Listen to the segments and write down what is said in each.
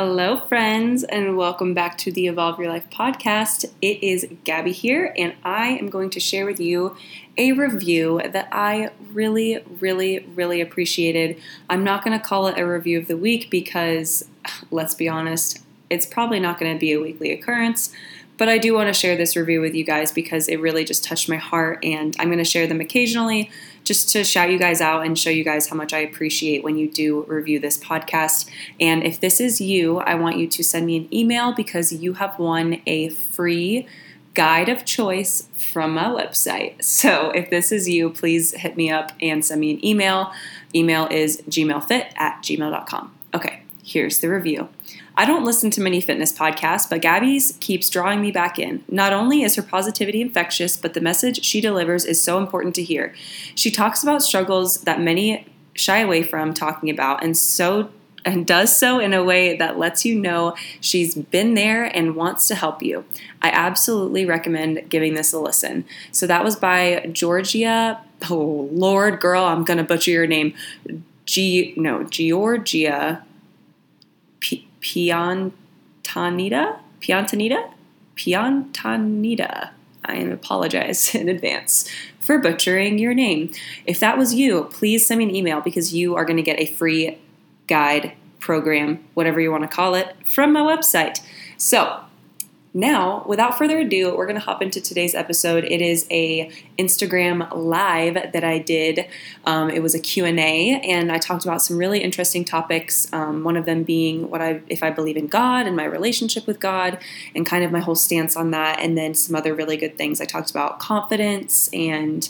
Hello, friends, and welcome back to the Evolve Your Life podcast. It is Gabby here, and I am going to share with you a review that I really, really, really appreciated. I'm not going to call it a review of the week because, let's be honest, it's probably not going to be a weekly occurrence. But I do want to share this review with you guys because it really just touched my heart, and I'm going to share them occasionally just to shout you guys out and show you guys how much I appreciate when you do review this podcast. And if this is you, I want you to send me an email because you have won a free guide of choice from my website. So if this is you, please hit me up and send me an email. Email is gmailfit at gmail.com. Okay, here's the review. I don't listen to many fitness podcasts, but Gabby's keeps drawing me back in. Not only is her positivity infectious, but the message she delivers is so important to hear. She talks about struggles that many shy away from talking about, and so and does so in a way that lets you know she's been there and wants to help you. I absolutely recommend giving this a listen. So that was by Georgia. Oh Lord, girl, I'm gonna butcher your name. G no Georgia Piantanita? Piantanita? Piantanita. I apologize in advance for butchering your name. If that was you, please send me an email because you are going to get a free guide, program, whatever you want to call it, from my website. So, now, without further ado, we're going to hop into today's episode. It is a Instagram live that I did. Um, it was a Q&A, and I talked about some really interesting topics. Um, one of them being what I, if I believe in God and my relationship with God, and kind of my whole stance on that. And then some other really good things. I talked about confidence and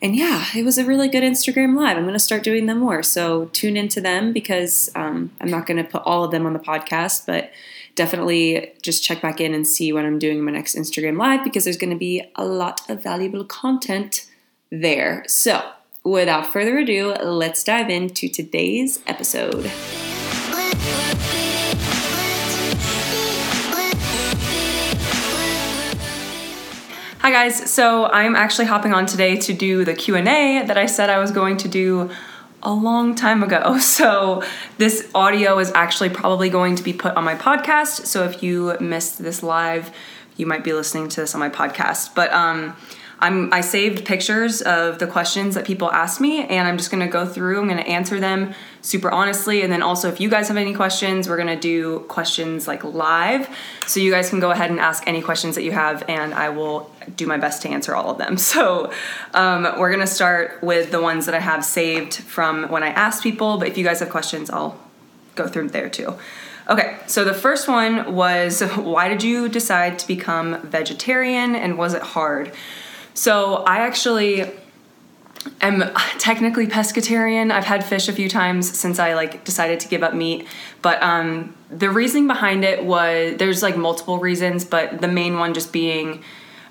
and yeah, it was a really good Instagram live. I'm going to start doing them more. So tune into them because um, I'm not going to put all of them on the podcast, but definitely just check back in and see what I'm doing in my next Instagram live because there's going to be a lot of valuable content there. So without further ado, let's dive into today's episode. Hi guys, so I'm actually hopping on today to do the Q&A that I said I was going to do a long time ago. So this audio is actually probably going to be put on my podcast. So if you missed this live, you might be listening to this on my podcast. But um I'm, I saved pictures of the questions that people asked me, and I'm just gonna go through. I'm gonna answer them super honestly, and then also if you guys have any questions, we're gonna do questions like live, so you guys can go ahead and ask any questions that you have, and I will do my best to answer all of them. So um, we're gonna start with the ones that I have saved from when I asked people. But if you guys have questions, I'll go through there too. Okay, so the first one was why did you decide to become vegetarian and was it hard? So I actually am technically pescatarian. I've had fish a few times since I like decided to give up meat, but um, the reasoning behind it was there's like multiple reasons, but the main one just being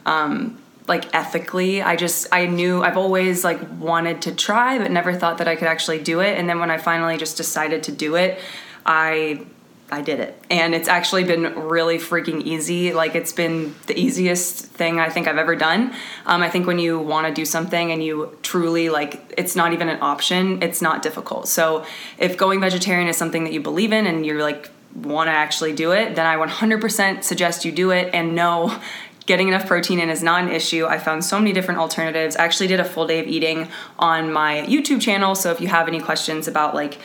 um, like ethically. I just I knew I've always like wanted to try, but never thought that I could actually do it. And then when I finally just decided to do it, I I did it. And it's actually been really freaking easy. Like, it's been the easiest thing I think I've ever done. Um, I think when you want to do something and you truly, like, it's not even an option, it's not difficult. So, if going vegetarian is something that you believe in and you're like, want to actually do it, then I 100% suggest you do it and know getting enough protein in is not an issue. I found so many different alternatives. I actually did a full day of eating on my YouTube channel. So, if you have any questions about, like,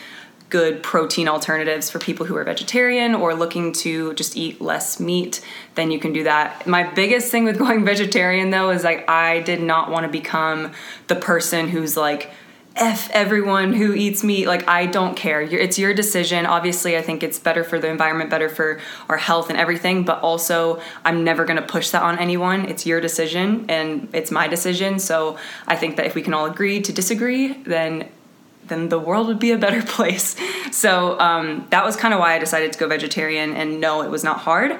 good protein alternatives for people who are vegetarian or looking to just eat less meat, then you can do that. My biggest thing with going vegetarian though is like I did not want to become the person who's like F everyone who eats meat. Like, I don't care. It's your decision. Obviously, I think it's better for the environment, better for our health and everything, but also, I'm never gonna push that on anyone. It's your decision and it's my decision. So, I think that if we can all agree to disagree, then then the world would be a better place. So um, that was kind of why I decided to go vegetarian. And no, it was not hard.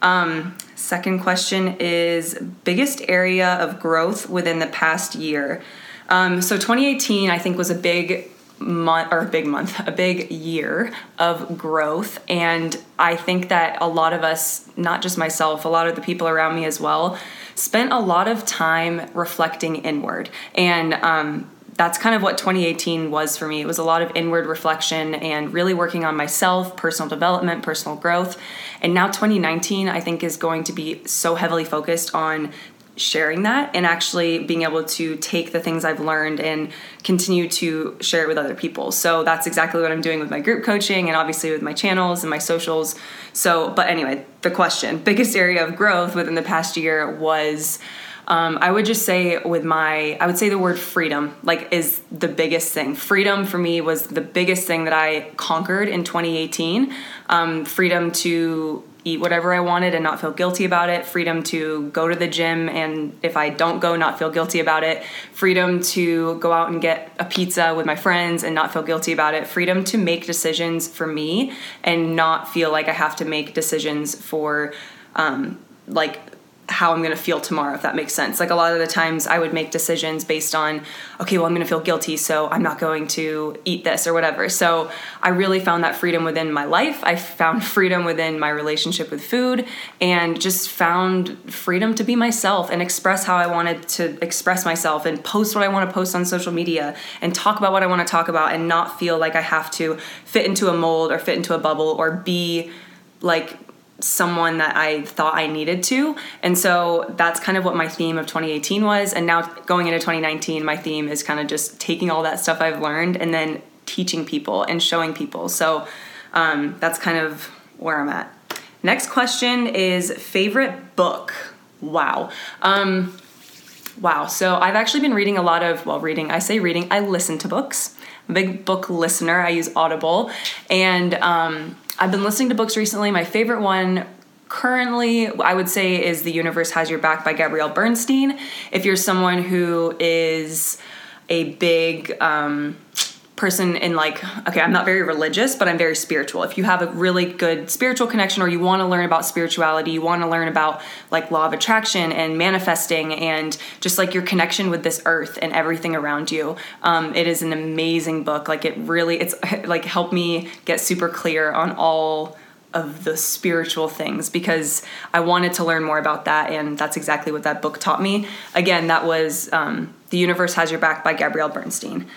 Um, second question is biggest area of growth within the past year. Um, so 2018, I think, was a big month or a big month, a big year of growth. And I think that a lot of us, not just myself, a lot of the people around me as well, spent a lot of time reflecting inward. And um, that's kind of what 2018 was for me. It was a lot of inward reflection and really working on myself, personal development, personal growth. And now 2019, I think, is going to be so heavily focused on sharing that and actually being able to take the things I've learned and continue to share it with other people. So that's exactly what I'm doing with my group coaching and obviously with my channels and my socials. So, but anyway, the question biggest area of growth within the past year was. Um, I would just say with my, I would say the word freedom, like, is the biggest thing. Freedom for me was the biggest thing that I conquered in 2018. Um, freedom to eat whatever I wanted and not feel guilty about it, freedom to go to the gym and if I don't go, not feel guilty about it, freedom to go out and get a pizza with my friends and not feel guilty about it, freedom to make decisions for me and not feel like I have to make decisions for um, like how I'm gonna feel tomorrow, if that makes sense. Like a lot of the times I would make decisions based on, okay, well, I'm gonna feel guilty, so I'm not going to eat this or whatever. So I really found that freedom within my life. I found freedom within my relationship with food and just found freedom to be myself and express how I wanted to express myself and post what I wanna post on social media and talk about what I wanna talk about and not feel like I have to fit into a mold or fit into a bubble or be like someone that I thought I needed to. And so that's kind of what my theme of 2018 was. And now going into 2019, my theme is kind of just taking all that stuff I've learned and then teaching people and showing people. So um, that's kind of where I'm at. Next question is favorite book. Wow. Um, wow. So I've actually been reading a lot of, well, reading, I say reading, I listen to books. Big book listener. I use Audible. And um, I've been listening to books recently. My favorite one currently, I would say, is The Universe Has Your Back by Gabrielle Bernstein. If you're someone who is a big um, person in like okay i'm not very religious but i'm very spiritual if you have a really good spiritual connection or you want to learn about spirituality you want to learn about like law of attraction and manifesting and just like your connection with this earth and everything around you um, it is an amazing book like it really it's like helped me get super clear on all of the spiritual things because I wanted to learn more about that, and that's exactly what that book taught me. Again, that was um, The Universe Has Your Back by Gabrielle Bernstein.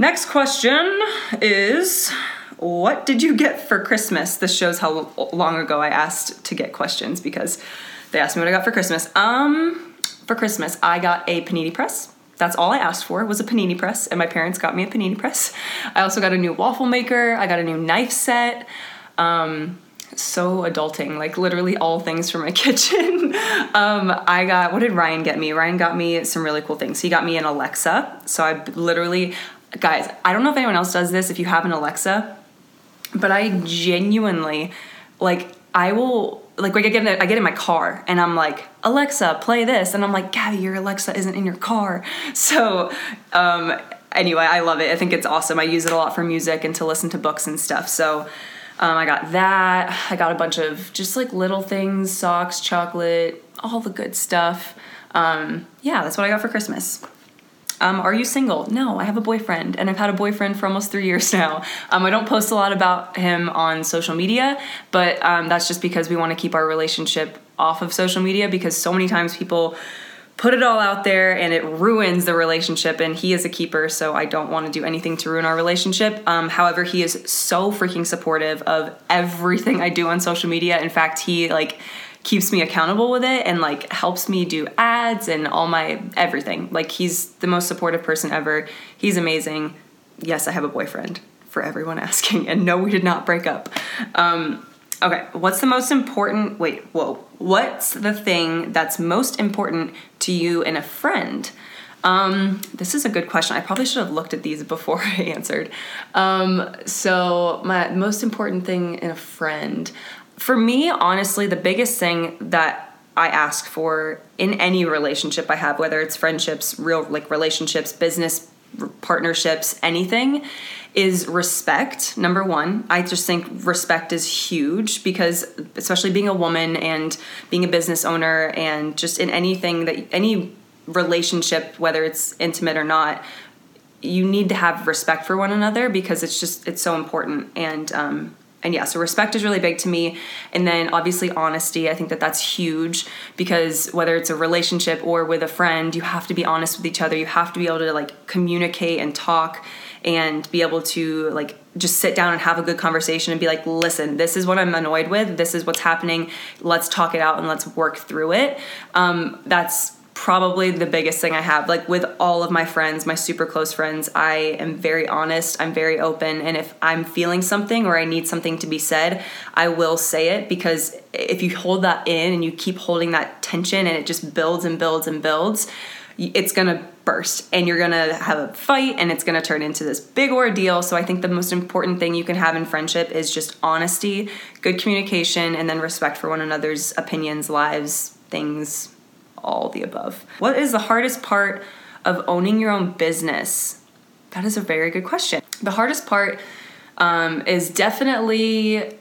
Next question is What did you get for Christmas? This shows how long ago I asked to get questions because they asked me what I got for Christmas. Um, for Christmas, I got a panini press. That's all I asked for was a panini press, and my parents got me a panini press. I also got a new waffle maker. I got a new knife set. Um, so adulting, like literally all things for my kitchen. um, I got, what did Ryan get me? Ryan got me some really cool things. He got me an Alexa. So I literally, guys, I don't know if anyone else does this if you have an Alexa, but I genuinely like I will like I get in, I get in my car and I'm like Alexa, play this, and I'm like Gabby, your Alexa isn't in your car. So um, anyway, I love it. I think it's awesome. I use it a lot for music and to listen to books and stuff. So um, I got that. I got a bunch of just like little things, socks, chocolate, all the good stuff. Um, yeah, that's what I got for Christmas. Um, are you single? No, I have a boyfriend, and I've had a boyfriend for almost three years now. Um, I don't post a lot about him on social media, but um, that's just because we want to keep our relationship off of social media because so many times people put it all out there and it ruins the relationship and he is a keeper so i don't want to do anything to ruin our relationship um, however he is so freaking supportive of everything i do on social media in fact he like keeps me accountable with it and like helps me do ads and all my everything. Like he's the most supportive person ever. He's amazing. Yes, I have a boyfriend for everyone asking. And no, we did not break up. Um, okay, what's the most important? Wait, whoa. What's the thing that's most important to you in a friend? Um, this is a good question. I probably should have looked at these before I answered. Um, so, my most important thing in a friend, for me, honestly, the biggest thing that I ask for in any relationship I have, whether it's friendships, real like relationships, business partnerships, anything, is respect. Number one, I just think respect is huge because, especially being a woman and being a business owner, and just in anything that any relationship, whether it's intimate or not, you need to have respect for one another because it's just it's so important and um, and yeah, so respect is really big to me. And then obviously honesty. I think that that's huge because whether it's a relationship or with a friend, you have to be honest with each other. You have to be able to like communicate and talk and be able to like just sit down and have a good conversation and be like, listen, this is what I'm annoyed with. This is what's happening. Let's talk it out and let's work through it. Um, that's probably the biggest thing I have. Like with all of my friends, my super close friends, I am very honest, I'm very open, and if I'm feeling something or I need something to be said, I will say it because if you hold that in and you keep holding that tension and it just builds and builds and builds, it's gonna burst and you're gonna have a fight and it's gonna turn into this big ordeal. So I think the most important thing you can have in friendship is just honesty, good communication, and then respect for one another's opinions, lives, things, all the above. What is the hardest part of owning your own business? That is a very good question. The hardest part um, is definitely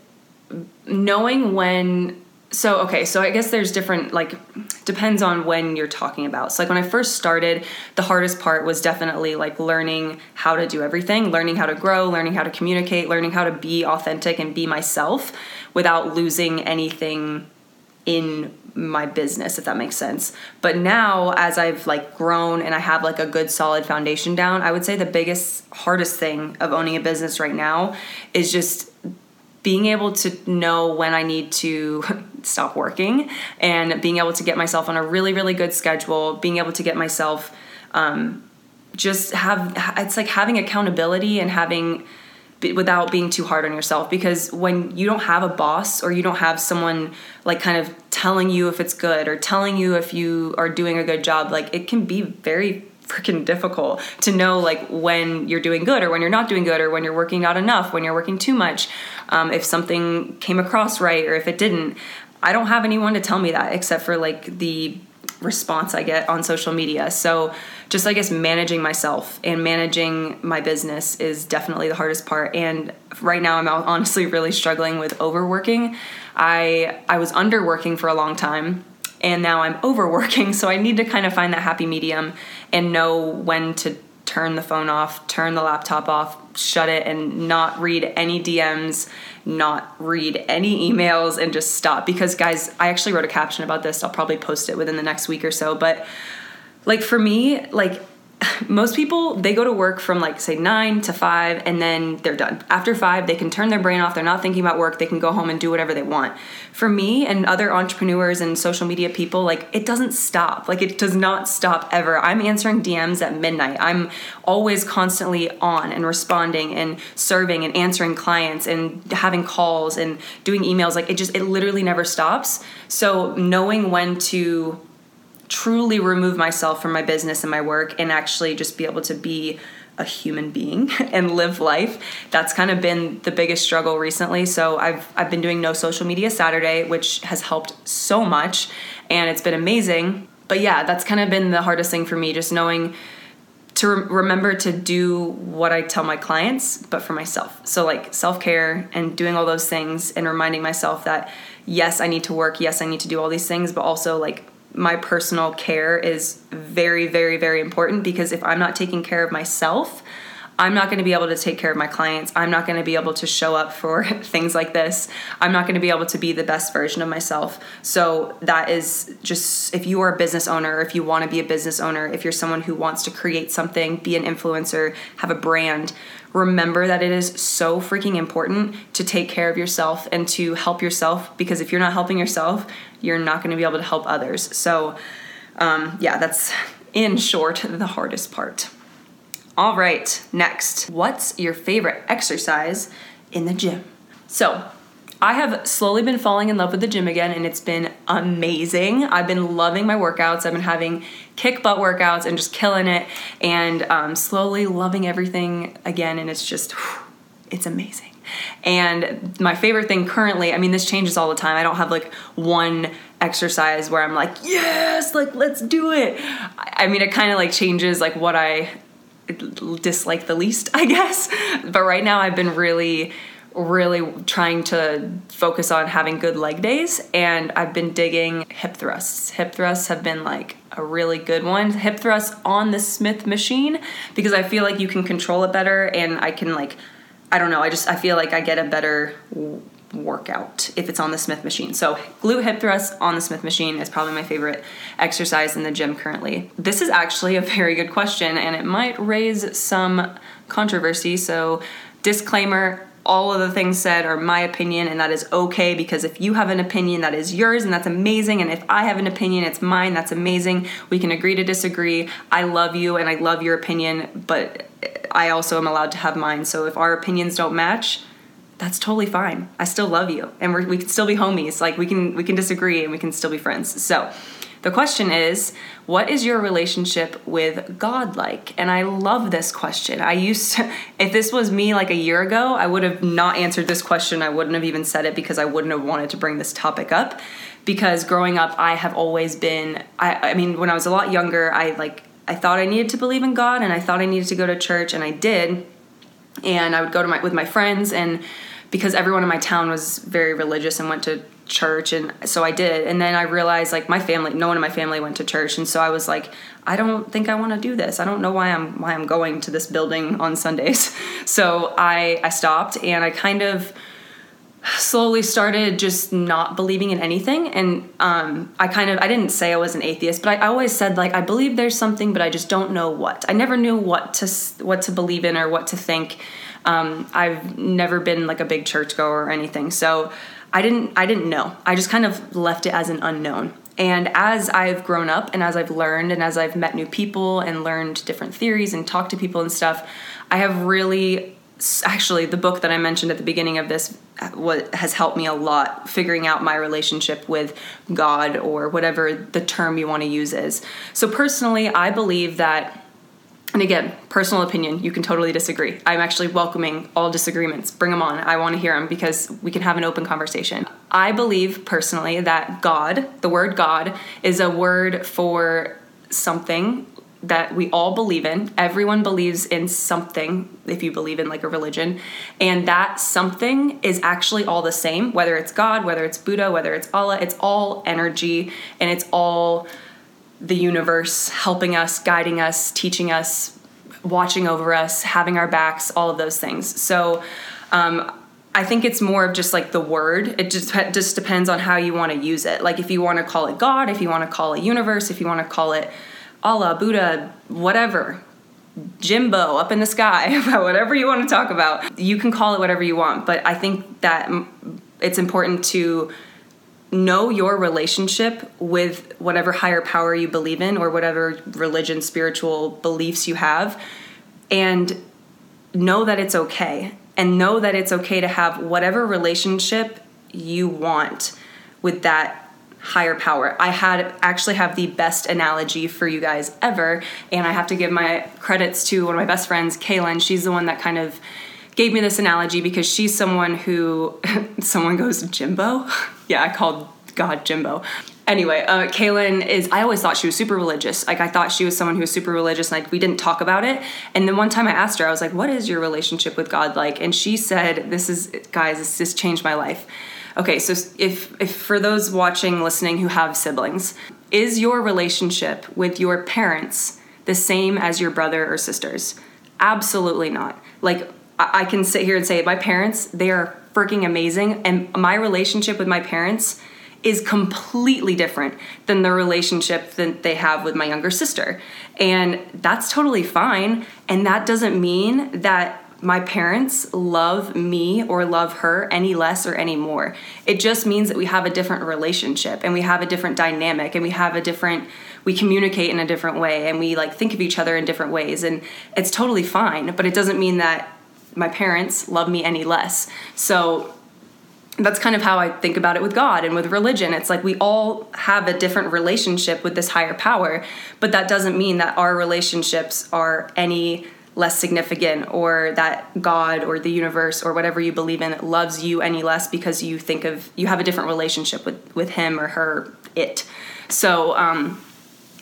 knowing when. So, okay, so I guess there's different, like, depends on when you're talking about. So, like, when I first started, the hardest part was definitely like learning how to do everything, learning how to grow, learning how to communicate, learning how to be authentic and be myself without losing anything in my business if that makes sense. But now as i've like grown and i have like a good solid foundation down i would say the biggest hardest thing of owning a business right now is just being able to know when i need to stop working and being able to get myself on a really really good schedule being able to get myself um, just have it's like having accountability and having without being too hard on yourself. Because when you don't have a boss or you don't have someone like kind of telling you if it's good or telling you if you are doing a good job like it can be very freaking difficult to know like when you're doing good or when you're not doing good or when you're working not enough when you're working too much um, if something came across right or if it didn't. I don't have anyone to tell me that except for like the response I get on social media. So, just I guess managing myself and managing my business is definitely the hardest part. And right now, I'm honestly really struggling with overworking. I I was underworking for a long time, and now I'm overworking. So I need to kind of find that happy medium and know when to turn the phone off, turn the laptop off, shut it, and not read any DMs, not read any emails, and just stop. Because, guys, I actually wrote a caption about this. I'll probably post it within the next week or so. But, like, for me, like, most people they go to work from like say 9 to 5 and then they're done. After 5 they can turn their brain off. They're not thinking about work. They can go home and do whatever they want. For me and other entrepreneurs and social media people like it doesn't stop. Like it does not stop ever. I'm answering dms at midnight. I'm always constantly on and responding and serving and answering clients and having calls and doing emails. Like it just it literally never stops. So knowing when to truly remove myself from my business and my work and actually just be able to be a human being and live life. That's kind of been the biggest struggle recently. So I've I've been doing no social media Saturday, which has helped so much and it's been amazing. But yeah, that's kind of been the hardest thing for me just knowing to re- remember to do what I tell my clients, but for myself. So, like self care and doing all those things, and reminding myself that yes, I need to work, yes, I need to do all these things, but also like my personal care is very, very, very important because if I'm not taking care of myself, I'm not going to be able to take care of my clients. I'm not going to be able to show up for things like this. I'm not going to be able to be the best version of myself. So, that is just if you are a business owner, if you want to be a business owner, if you're someone who wants to create something, be an influencer, have a brand, remember that it is so freaking important to take care of yourself and to help yourself because if you're not helping yourself, you're not going to be able to help others. So, um, yeah, that's in short the hardest part. All right, next. What's your favorite exercise in the gym? So, I have slowly been falling in love with the gym again, and it's been amazing. I've been loving my workouts. I've been having kick butt workouts and just killing it, and um, slowly loving everything again. And it's just, it's amazing. And my favorite thing currently, I mean, this changes all the time. I don't have like one exercise where I'm like, yes, like let's do it. I mean, it kind of like changes like what I dislike the least, I guess. But right now, I've been really really trying to focus on having good leg days and I've been digging hip thrusts. Hip thrusts have been like a really good one. Hip thrusts on the Smith machine because I feel like you can control it better and I can like I don't know. I just I feel like I get a better workout if it's on the Smith machine. So glute hip thrust on the Smith machine is probably my favorite exercise in the gym currently. This is actually a very good question and it might raise some controversy. So disclaimer all of the things said are my opinion and that is okay because if you have an opinion that is yours and that's amazing and if I have an opinion it's mine that's amazing we can agree to disagree I love you and I love your opinion but I also am allowed to have mine so if our opinions don't match that's totally fine. I still love you, and we can still be homies. Like we can we can disagree and we can still be friends. So, the question is, what is your relationship with God like? And I love this question. I used to, if this was me like a year ago, I would have not answered this question. I wouldn't have even said it because I wouldn't have wanted to bring this topic up. Because growing up, I have always been. I I mean, when I was a lot younger, I like I thought I needed to believe in God, and I thought I needed to go to church, and I did. And I would go to my with my friends and because everyone in my town was very religious and went to church and so I did. And then I realized like my family no one in my family went to church and so I was like I don't think I want to do this. I don't know why I'm why I'm going to this building on Sundays. So I I stopped and I kind of slowly started just not believing in anything and um, i kind of i didn't say i was an atheist but I, I, always said like i believe there's something but i just don't know what i never knew what to what to believe in or what to think um, I've never been like a big churchgoer or anything, so I didn't I didn't know. I just kind of left it as an unknown. And as I've grown up and as I've learned and as I've met new people and learned different theories and talked to people and stuff, I have really actually the book that I mentioned at the beginning of this uh, what has helped me a lot figuring out my relationship with God or whatever the term you want to use is. So personally, I believe that and again, personal opinion, you can totally disagree. I'm actually welcoming all disagreements. Bring them on. I want to hear them because we can have an open conversation. I believe personally that God, the word God, is a word for something that we all believe in. Everyone believes in something if you believe in like a religion. And that something is actually all the same, whether it's God, whether it's Buddha, whether it's Allah, it's all energy and it's all the universe helping us, guiding us, teaching us, watching over us, having our backs, all of those things. So um, I think it's more of just like the word. It just just depends on how you want to use it. Like if you want to call it God, if you want to call it universe, if you want to call it Allah, Buddha, whatever. Jimbo up in the sky, whatever you want to talk about. You can call it whatever you want, but I think that it's important to know your relationship with whatever higher power you believe in or whatever religion, spiritual beliefs you have, and know that it's okay. And know that it's okay to have whatever relationship you want with that higher power. I had actually have the best analogy for you guys ever, and I have to give my credits to one of my best friends, Kaylin. She's the one that kind of gave me this analogy because she's someone who someone goes Jimbo. yeah, I called God Jimbo. Anyway, uh, Kaylin is. I always thought she was super religious. Like I thought she was someone who was super religious. Like we didn't talk about it. And then one time I asked her, I was like, "What is your relationship with God like?" And she said, "This is, guys, this just changed my life." Okay, so if if for those watching, listening who have siblings, is your relationship with your parents the same as your brother or sisters? Absolutely not. Like I can sit here and say my parents, they are freaking amazing. And my relationship with my parents is completely different than the relationship that they have with my younger sister. And that's totally fine. And that doesn't mean that my parents love me or love her any less or any more. It just means that we have a different relationship and we have a different dynamic and we have a different we communicate in a different way and we like think of each other in different ways and it's totally fine, but it doesn't mean that my parents love me any less. So that's kind of how I think about it with God and with religion. It's like we all have a different relationship with this higher power, but that doesn't mean that our relationships are any less significant or that God or the universe or whatever you believe in loves you any less because you think of you have a different relationship with with him or her it. So um,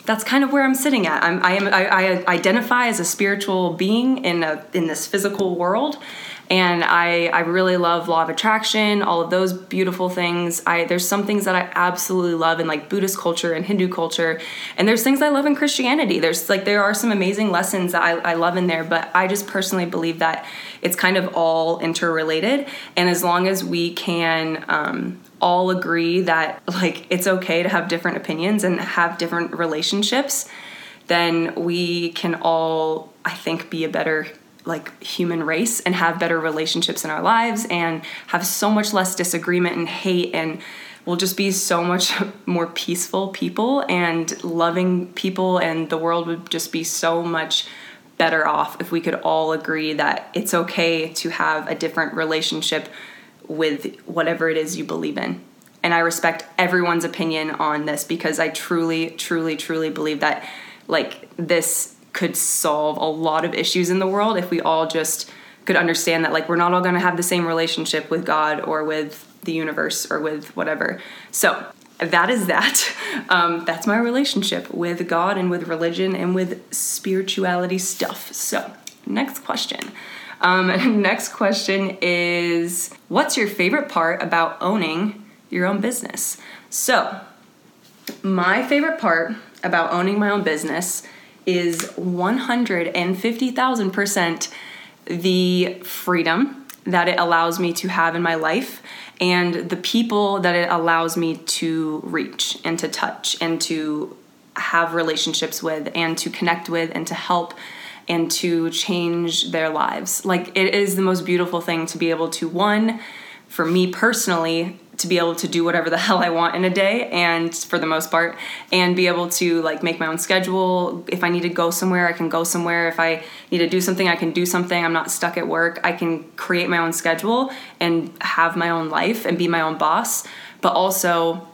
that's kind of where I'm sitting at. I'm, I am I, I identify as a spiritual being in a in this physical world, and I I really love law of attraction, all of those beautiful things. I there's some things that I absolutely love in like Buddhist culture and Hindu culture, and there's things I love in Christianity. There's like there are some amazing lessons that I, I love in there, but I just personally believe that it's kind of all interrelated, and as long as we can um, all agree that like it's okay to have different opinions and have different relationships, then we can all I think be a better like human race and have better relationships in our lives and have so much less disagreement and hate and we'll just be so much more peaceful people and loving people and the world would just be so much better off if we could all agree that it's okay to have a different relationship with whatever it is you believe in. And I respect everyone's opinion on this because I truly, truly, truly believe that like this could solve a lot of issues in the world if we all just could understand that like we're not all going to have the same relationship with God or with the universe or with whatever. So that is that. Um, that's my relationship with God and with religion and with spirituality stuff. So next question. Um, next question is What's your favorite part about owning your own business? So, my favorite part about owning my own business is 150,000% the freedom that it allows me to have in my life and the people that it allows me to reach and to touch and to have relationships with and to connect with and to help and to change their lives. Like it is the most beautiful thing to be able to one for me personally to be able to do whatever the hell I want in a day and for the most part and be able to like make my own schedule. If I need to go somewhere I can go somewhere. If I need to do something I can do something. I'm not stuck at work. I can create my own schedule and have my own life and be my own boss. But also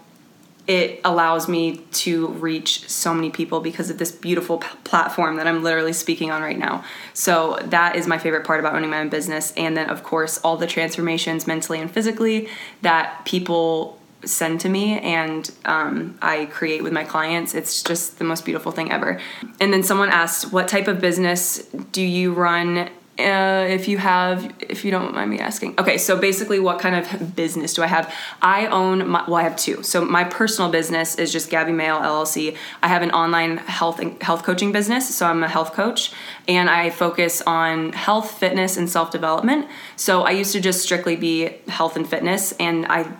it allows me to reach so many people because of this beautiful p- platform that I'm literally speaking on right now. So that is my favorite part about owning my own business. And then, of course, all the transformations mentally and physically that people send to me and um, I create with my clients. It's just the most beautiful thing ever. And then someone asked, What type of business do you run uh, if you have, if you don't mind me asking. Okay, so basically, what kind of business do I have? I own, my, well, I have two. So my personal business is just Gabby Mail LLC. I have an online health and health coaching business, so I'm a health coach, and I focus on health, fitness, and self development. So I used to just strictly be health and fitness, and I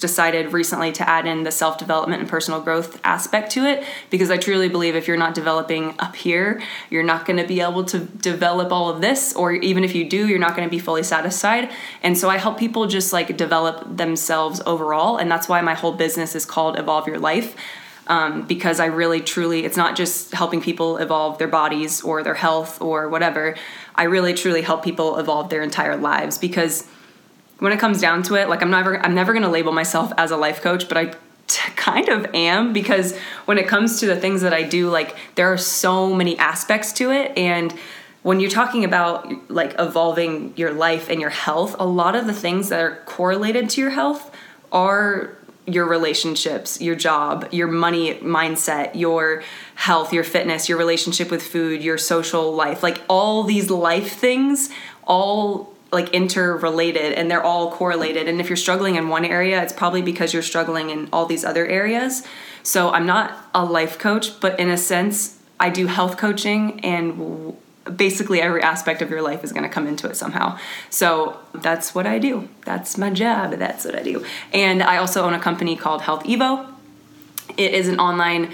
decided recently to add in the self development and personal growth aspect to it because I truly believe if you're not developing up here, you're not going to be able to develop all of this or even if you do, you're not going to be fully satisfied. And so I help people just like develop themselves overall. And that's why my whole business is called Evolve Your Life. Um, because I really truly, it's not just helping people evolve their bodies or their health or whatever. I really truly help people evolve their entire lives because when it comes down to it, like I'm never, I'm never going to label myself as a life coach, but I t- kind of am because when it comes to the things that I do, like there are so many aspects to it. And when you're talking about like evolving your life and your health, a lot of the things that are correlated to your health are your relationships, your job, your money mindset, your health, your fitness, your relationship with food, your social life. Like all these life things all like interrelated and they're all correlated. And if you're struggling in one area, it's probably because you're struggling in all these other areas. So I'm not a life coach, but in a sense, I do health coaching and basically every aspect of your life is going to come into it somehow. So that's what I do. That's my job. That's what I do. And I also own a company called Health Evo. It is an online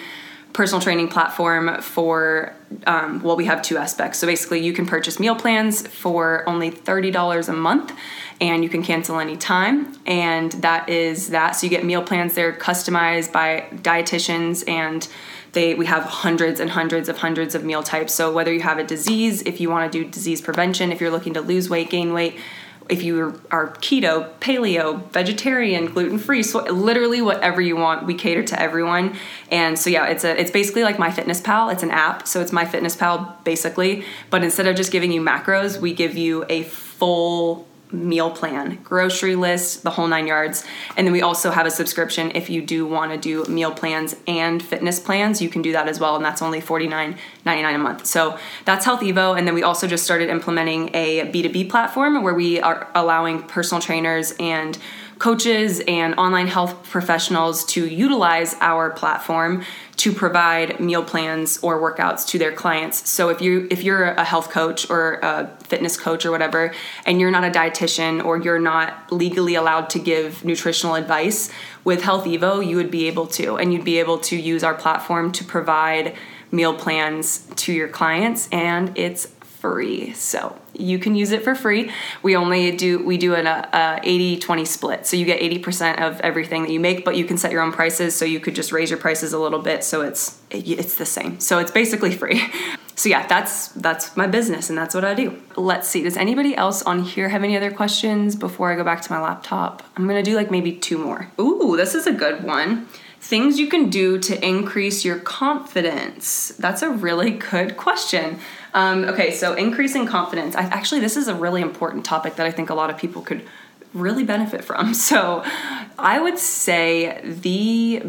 personal training platform for um, well we have two aspects so basically you can purchase meal plans for only $30 a month and you can cancel anytime and that is that so you get meal plans they're customized by dietitians and they we have hundreds and hundreds of hundreds of meal types. So whether you have a disease, if you want to do disease prevention, if you're looking to lose weight, gain weight, if you are keto, paleo, vegetarian, gluten free, so literally whatever you want, we cater to everyone. And so yeah, it's a it's basically like MyFitnessPal. It's an app, so it's MyFitnessPal basically. But instead of just giving you macros, we give you a full meal plan, grocery list, the whole nine yards. And then we also have a subscription if you do want to do meal plans and fitness plans, you can do that as well. And that's only $49.99 a month. So that's Health Evo. And then we also just started implementing a B2B platform where we are allowing personal trainers and coaches and online health professionals to utilize our platform to provide meal plans or workouts to their clients. So if you if you're a health coach or a fitness coach or whatever and you're not a dietitian or you're not legally allowed to give nutritional advice with Health Evo, you would be able to and you'd be able to use our platform to provide meal plans to your clients and it's free. So you can use it for free. We only do we do an uh, a 80-20 split. So you get 80% of everything that you make, but you can set your own prices so you could just raise your prices a little bit so it's it's the same. So it's basically free. So yeah, that's that's my business and that's what I do. Let's see. Does anybody else on here have any other questions before I go back to my laptop? I'm going to do like maybe two more. Ooh, this is a good one. Things you can do to increase your confidence. That's a really good question. Um, okay, so increasing confidence. I, actually, this is a really important topic that I think a lot of people could really benefit from. So, I would say the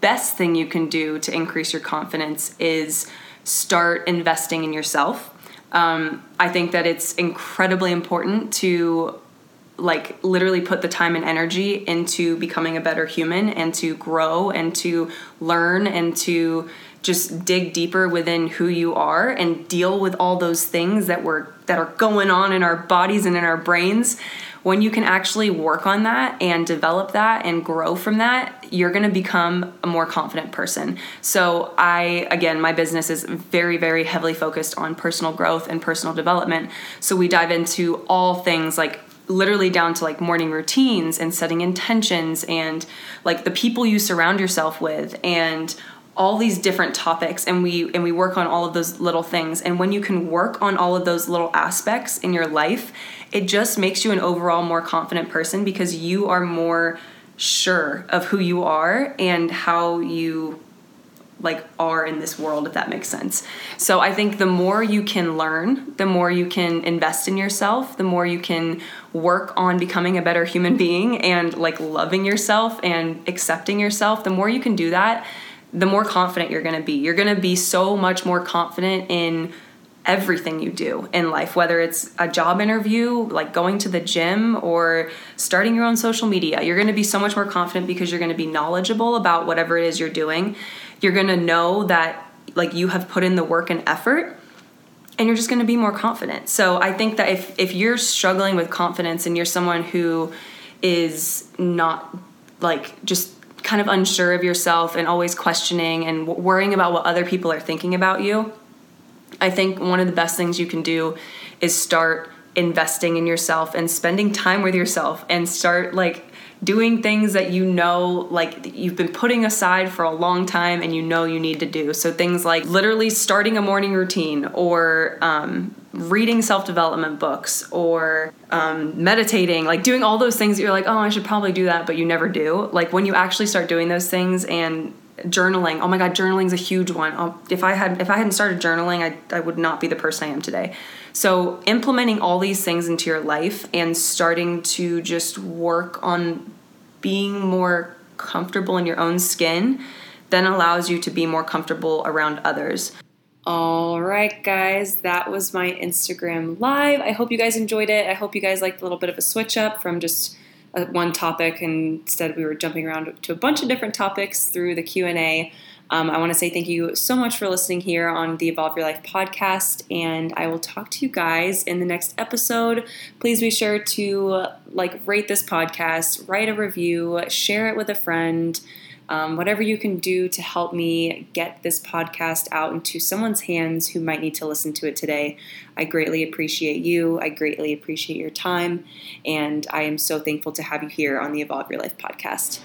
best thing you can do to increase your confidence is start investing in yourself. Um, I think that it's incredibly important to like literally put the time and energy into becoming a better human and to grow and to learn and to just dig deeper within who you are and deal with all those things that were that are going on in our bodies and in our brains. When you can actually work on that and develop that and grow from that you're going to become a more confident person. So i again my business is very very heavily focused on personal growth and personal development. So we dive into all things like literally down to like morning routines and setting intentions and like the people you surround yourself with and all these different topics. And we and we work on all of those little things. And when you can work on all of those little aspects in your life it just makes you an overall more confident person because you are more sure of who you are and how you like are in this world if that makes sense so i think the more you can learn the more you can invest in yourself the more you can work on becoming a better human being and like loving yourself and accepting yourself the more you can do that the more confident you're going to be. You're going to be so much more confident in everything you do in life, whether it's a job interview, like going to the gym, or starting your own social media. You're going to be so much more confident because you're going to be knowledgeable about whatever it is you're doing. You're going to know that like you have put in the work and effort and you're just going to be more confident. So I think that if if you're struggling with confidence and you're someone who is not like just kind of unsure of yourself and always questioning and worrying about what other people are thinking about you, I think one of the best things you can do is start investing in yourself and spending time with yourself and start like doing things that you know like you've been putting aside for a long time and you know you need to do. So things like literally starting a morning routine or um, reading self-development books or um, meditating like doing all those things that you're like oh i should probably do that but you never do. Like when you actually start doing those things and journaling oh my god journaling's a huge one oh, if i had if i hadn't started journaling I, I would not be the person i am today so implementing all these things into your life and starting to just work on being more comfortable in your own skin then allows you to be more comfortable around others all right, guys, that was my Instagram live. I hope you guys enjoyed it. I hope you guys liked a little bit of a switch up from just one topic, and instead we were jumping around to a bunch of different topics through the Q and A. Um, I want to say thank you so much for listening here on the Evolve Your Life podcast, and I will talk to you guys in the next episode. Please be sure to like rate this podcast, write a review, share it with a friend um, whatever you can do to help me get this podcast out into someone's hands who might need to listen to it today. I greatly appreciate you. I greatly appreciate your time. And I am so thankful to have you here on the Evolve Your Life podcast.